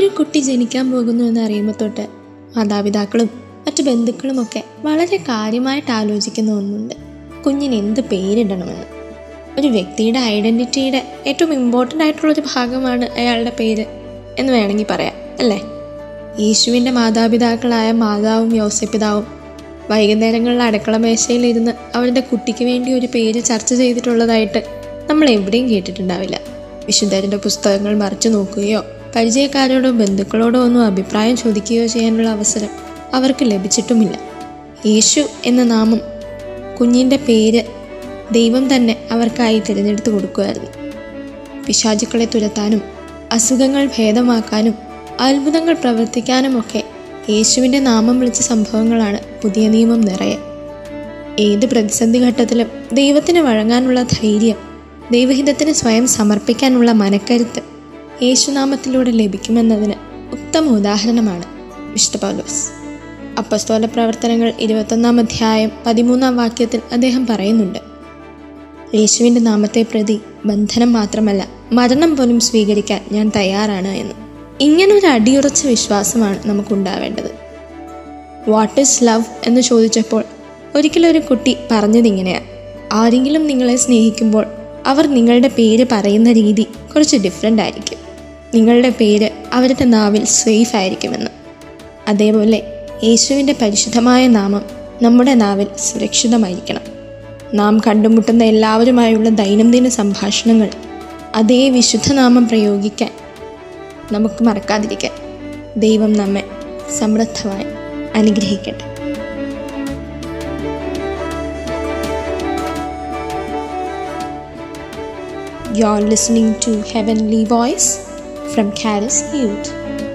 ഒരു കുട്ടി ജനിക്കാൻ പോകുന്നു എന്ന് അറിയുമ്പോൾ തൊട്ട് മാതാപിതാക്കളും മറ്റു ബന്ധുക്കളുമൊക്കെ വളരെ കാര്യമായിട്ട് ആലോചിക്കുന്ന ഒന്നുണ്ട്. കുഞ്ഞിന് എന്ത് പേരിടണമെന്ന്. ഒരു വ്യക്തിയുടെ ഐഡന്റിറ്റിയുടെ ഏറ്റവും ഇമ്പോർട്ടന്റ് ആയിട്ടുള്ളൊരു ഭാഗമാണ് അയാളുടെ പേര് എന്ന് വേണമെങ്കിൽ പറയാം അല്ലേ? യേശുവിന്റെ മാതാപിതാക്കളായ മാതാവും യോസപിതാവും വൈകുന്നേരങ്ങളിൽ അടുക്കള മേശയിലിരുന്ന് അവരുടെ കുട്ടിക്ക് വേണ്ടി ഒരു പേര് ചർച്ച ചെയ്തിട്ടുള്ളതായിട്ട് നമ്മൾ എവിടെയും കേട്ടിട്ടുണ്ടാവില്ല. വിശുദ്ധരുടെ പുസ്തകങ്ങൾ മറിച്ചു നോക്കുകയോ പരിചയക്കാരോടോ ബന്ധുക്കളോടോ ഒന്നും അഭിപ്രായം ചോദിക്കുകയോ ചെയ്യാനുള്ള അവസരം അവർക്ക് ലഭിച്ചിട്ടുമില്ല. യേശു എന്ന നാമം കുഞ്ഞിന്റെ പേര് ദൈവം തന്നെ അവർക്കായി തിരഞ്ഞെടുത്തു കൊടുക്കുമായിരുന്നു. പിശാചുക്കളെ തുരത്താനും അസുഖങ്ങൾ ഭേദമാക്കാനും അത്ഭുതങ്ങൾ പ്രവർത്തിക്കാനുമൊക്കെ യേശുവിന്റെ നാമം വിളിച്ച സംഭവങ്ങളാണ് പുതിയ നിയമം നിറയെ. ഏത് പ്രതിസന്ധി ഘട്ടത്തിലും ദൈവത്തിന് വഴങ്ങാനുള്ള ധൈര്യം ദൈവഹിതത്തിന് സ്വയം സമർപ്പിക്കാനുള്ള മനക്കരുത്ത് യേശുനാമത്തിലൂടെ ലഭിക്കുമെന്നതിന് ഉത്തമ ഉദാഹരണമാണ് വിശുദ്ധ പൗലോസ്. അപ്പസ്തോല പ്രവർത്തനങ്ങൾ ഇരുപത്തൊന്നാം അധ്യായം പതിമൂന്നാം വാക്യത്തിൽ അദ്ദേഹം പറയുന്നുണ്ട്. യേശുവിന്റെ നാമത്തെ പ്രതി ബന്ധനം മാത്രമല്ല മരണം പോലും സ്വീകരിക്കാൻ ഞാൻ തയ്യാറാണ് എന്ന്. ഇങ്ങനൊരു അടിയുറച്ച വിശ്വാസമാണ് നമുക്കുണ്ടാവേണ്ടത്. വാട്ട് ഈസ് ലവ് എന്ന് ചോദിച്ചപ്പോൾ ഒരിക്കലും ഒരു കുട്ടി പറഞ്ഞതിങ്ങനെയാണ് ആരെങ്കിലും നിങ്ങളെ സ്നേഹിക്കുമ്പോൾ അവർ നിങ്ങളുടെ പേര് പറയുന്ന രീതി കുറച്ച് ഡിഫറെന്റ് ആയിരിക്കും. നിങ്ങളുടെ പേര് അവരുടെ നാവിൽ സേഫ് ആയിരിക്കുമെന്ന്. അതേപോലെ യേശുവിന്റെ പരിശുദ്ധമായ നാമം നമ്മുടെ നാവിൽ സുരക്ഷിതമായിരിക്കണം. നാം കണ്ടുമുട്ടുന്ന എല്ലാവരുമായുള്ള ദൈനംദിന സംഭാഷണങ്ങൾ അതേ വിശുദ്ധനാമം പ്രയോഗിക്കാൻ നമുക്ക് മറക്കാതിരിക്കാൻ ദൈവം നമ്മെ സമൃദ്ധമായി അനുഗ്രഹിക്കട്ടെ. You're listening to Heavenly Voice. From Caris Youth.